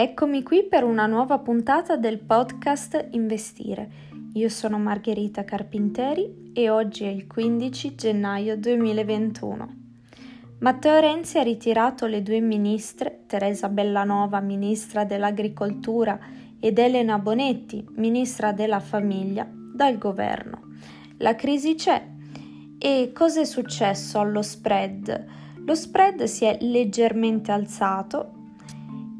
Eccomi qui per una nuova puntata del podcast Investire. Io sono Margherita Carpinteri e oggi è il 15 gennaio 2021. Matteo Renzi ha ritirato le due ministre, Teresa Bellanova, ministra dell'Agricoltura, ed Elena Bonetti, ministra della Famiglia, dal governo. La crisi c'è. E cosa è successo allo spread? Lo spread si è leggermente alzato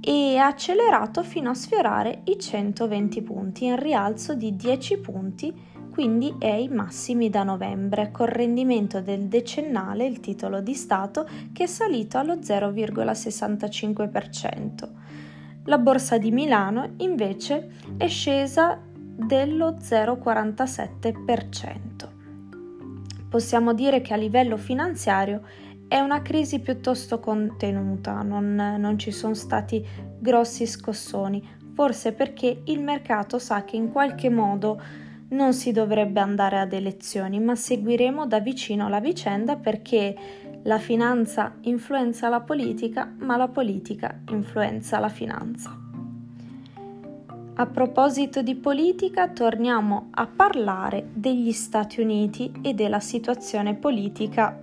e ha accelerato fino a sfiorare i 120 punti, in rialzo di 10 punti, quindi è ai massimi da novembre, con rendimento del decennale, il titolo di Stato, che è salito allo 0,65%. La borsa di Milano invece è scesa dello 0,47%. Possiamo dire che a livello finanziario è una crisi piuttosto contenuta, non, non ci sono stati grossi scossoni, forse perché il mercato sa che in qualche modo non si dovrebbe andare ad elezioni, ma seguiremo da vicino la vicenda perché la finanza influenza la politica, ma la politica influenza la finanza. A proposito di politica, torniamo a parlare degli Stati Uniti e della situazione politica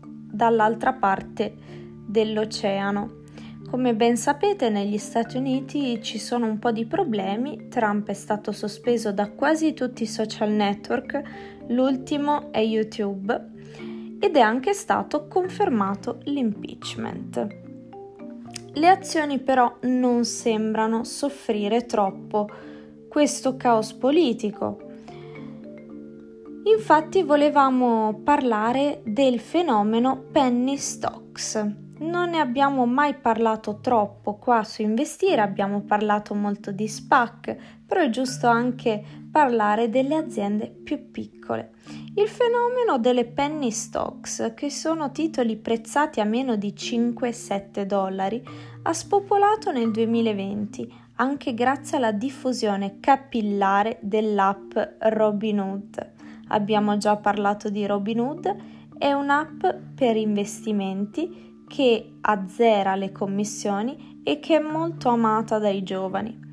dall'altra parte dell'oceano. Come ben sapete, negli Stati Uniti ci sono un po' di problemi. Trump è stato sospeso da quasi tutti i social network, l'ultimo è YouTube, ed è anche stato confermato l'impeachment. Le azioni però non sembrano soffrire troppo questo caos politico Infatti volevamo parlare del fenomeno penny stocks. Non ne abbiamo mai parlato troppo qua su Investire, abbiamo parlato molto di SPAC, però è giusto anche parlare delle aziende più piccole. Il fenomeno delle penny stocks, che sono titoli prezzati a meno di 5-7 dollari, ha spopolato nel 2020 anche grazie alla diffusione capillare dell'app Robinhood abbiamo già parlato di Robinhood, è un'app per investimenti che azzera le commissioni e che è molto amata dai giovani.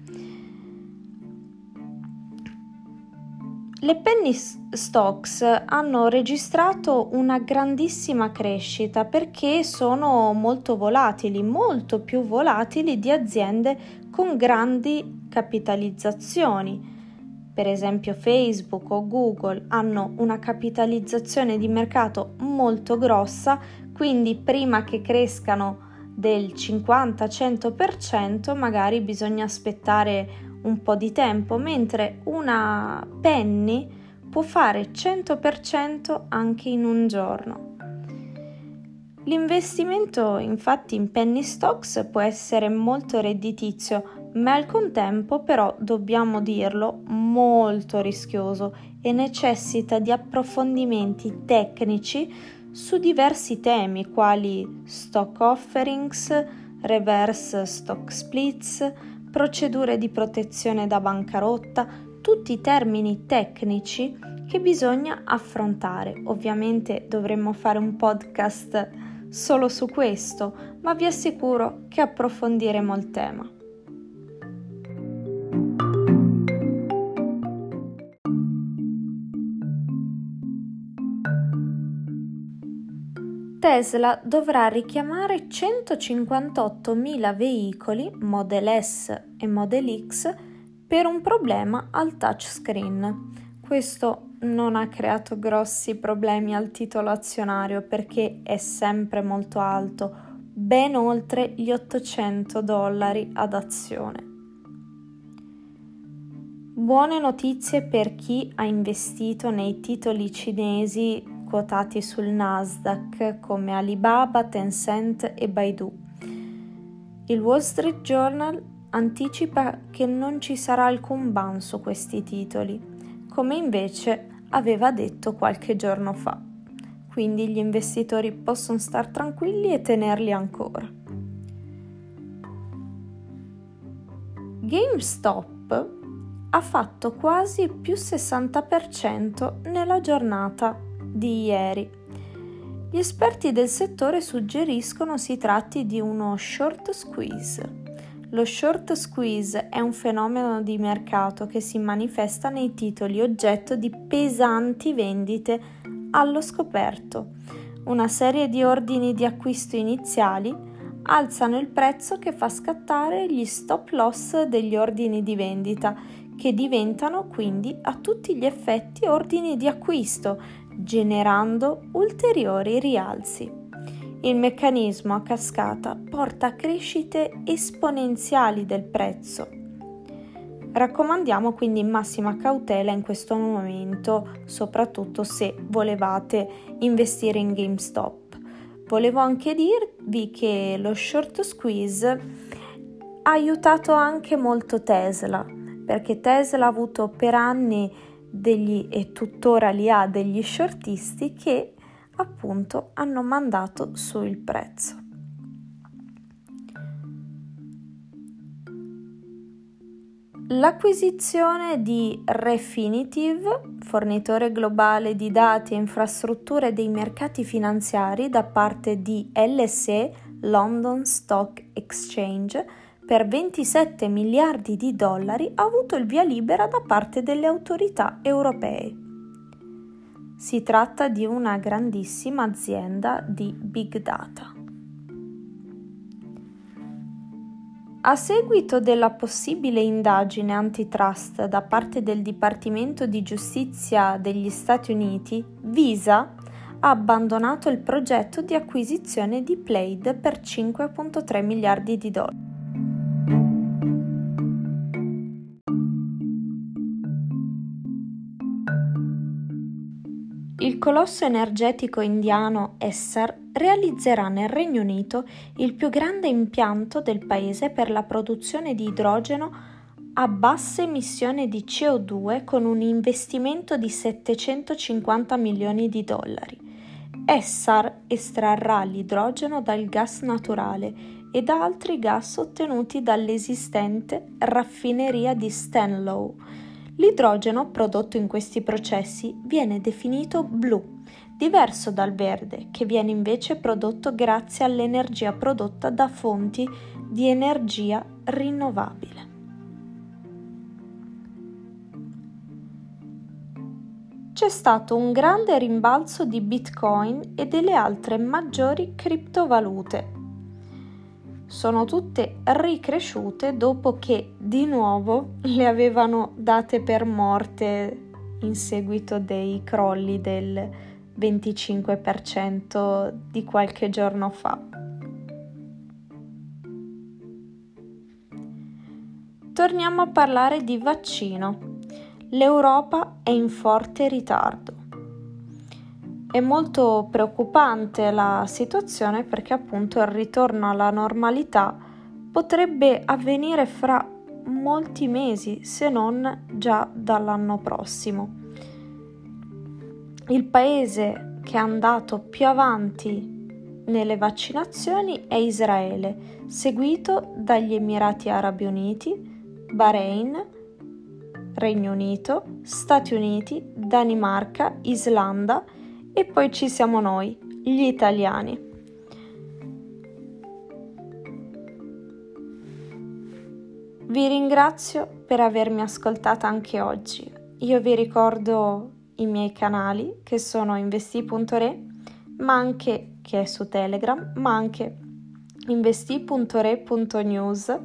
Le penny stocks hanno registrato una grandissima crescita perché sono molto volatili, molto più volatili di aziende con grandi capitalizzazioni. Per esempio Facebook o Google, hanno una capitalizzazione di mercato molto grossa, quindi prima che crescano del 50-100% magari bisogna aspettare un po' di tempo, mentre una penny può fare 100% anche in un giorno. L'investimento infatti in penny stocks può essere molto redditizio, ma al contempo però dobbiamo dirlo molto rischioso e necessita di approfondimenti tecnici su diversi temi quali stock offerings, reverse stock splits, procedure di protezione da bancarotta, tutti termini tecnici che bisogna affrontare. Ovviamente dovremmo fare un podcast solo su questo, ma vi assicuro che approfondiremo il tema. Tesla dovrà richiamare 158.000 veicoli Model S e Model X per un problema al touchscreen. Questo non ha creato grossi problemi al titolo azionario perché è sempre molto alto, ben oltre gli 800 dollari ad azione. Buone notizie per chi ha investito nei titoli cinesi quotati sul Nasdaq come Alibaba, Tencent e Baidu. Il Wall Street Journal anticipa che non ci sarà alcun ban su questi titoli, come invece aveva detto qualche giorno fa. Quindi gli investitori possono star tranquilli e tenerli ancora. GameStop ha fatto quasi più 60% nella giornata di ieri. Gli esperti del settore suggeriscono si tratti di uno short squeeze. Lo short squeeze è un fenomeno di mercato che si manifesta nei titoli oggetto di pesanti vendite allo scoperto. Una serie di ordini di acquisto iniziali alzano il prezzo che fa scattare gli stop loss degli ordini di vendita, che diventano quindi a tutti gli effetti ordini di acquisto, generando ulteriori rialzi. Il meccanismo a cascata porta a crescite esponenziali del prezzo. Raccomandiamo quindi massima cautela in questo momento, soprattutto se volevate investire in GameStop. Volevo anche dirvi che lo short squeeze ha aiutato anche molto Tesla, perché Tesla ha avuto per anni degli, e tuttora li ha degli shortisti che appunto hanno mandato su il prezzo. L'acquisizione di Refinitiv, fornitore globale di dati e infrastrutture dei mercati finanziari da parte di LSE, London Stock Exchange, per 27 miliardi di dollari ha avuto il via libera da parte delle autorità europee. Si tratta di una grandissima azienda di big data. A seguito della possibile indagine antitrust da parte del Dipartimento di Giustizia degli Stati Uniti, Visa ha abbandonato il progetto di acquisizione di Plaid per 5.3 miliardi di dollari. Colosso energetico indiano Essar realizzerà nel Regno Unito il più grande impianto del paese per la produzione di idrogeno a bassa emissione di CO2 con un investimento di 750 milioni di dollari. Essar estrarrà l'idrogeno dal gas naturale e da altri gas ottenuti dall'esistente raffineria di Stanlow L'idrogeno prodotto in questi processi viene definito blu, diverso dal verde, che viene invece prodotto grazie all'energia prodotta da fonti di energia rinnovabile. C'è stato un grande rimbalzo di Bitcoin e delle altre maggiori criptovalute sono tutte ricresciute dopo che di nuovo le avevano date per morte in seguito dei crolli del 25% di qualche giorno fa. Torniamo a parlare di vaccino. L'Europa è in forte ritardo. È molto preoccupante la situazione perché appunto il ritorno alla normalità potrebbe avvenire fra molti mesi, se non già dall'anno prossimo. Il paese che è andato più avanti nelle vaccinazioni è Israele, seguito dagli Emirati Arabi Uniti, Bahrain, Regno Unito, Stati Uniti, Danimarca, Islanda e poi ci siamo noi, gli italiani. Vi ringrazio per avermi ascoltata anche oggi. Io vi ricordo i miei canali che sono investi.re, ma anche che è su Telegram, ma anche investi.re.news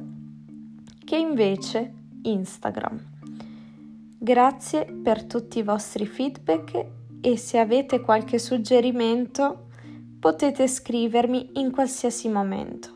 che invece Instagram. Grazie per tutti i vostri feedback e se avete qualche suggerimento potete scrivermi in qualsiasi momento.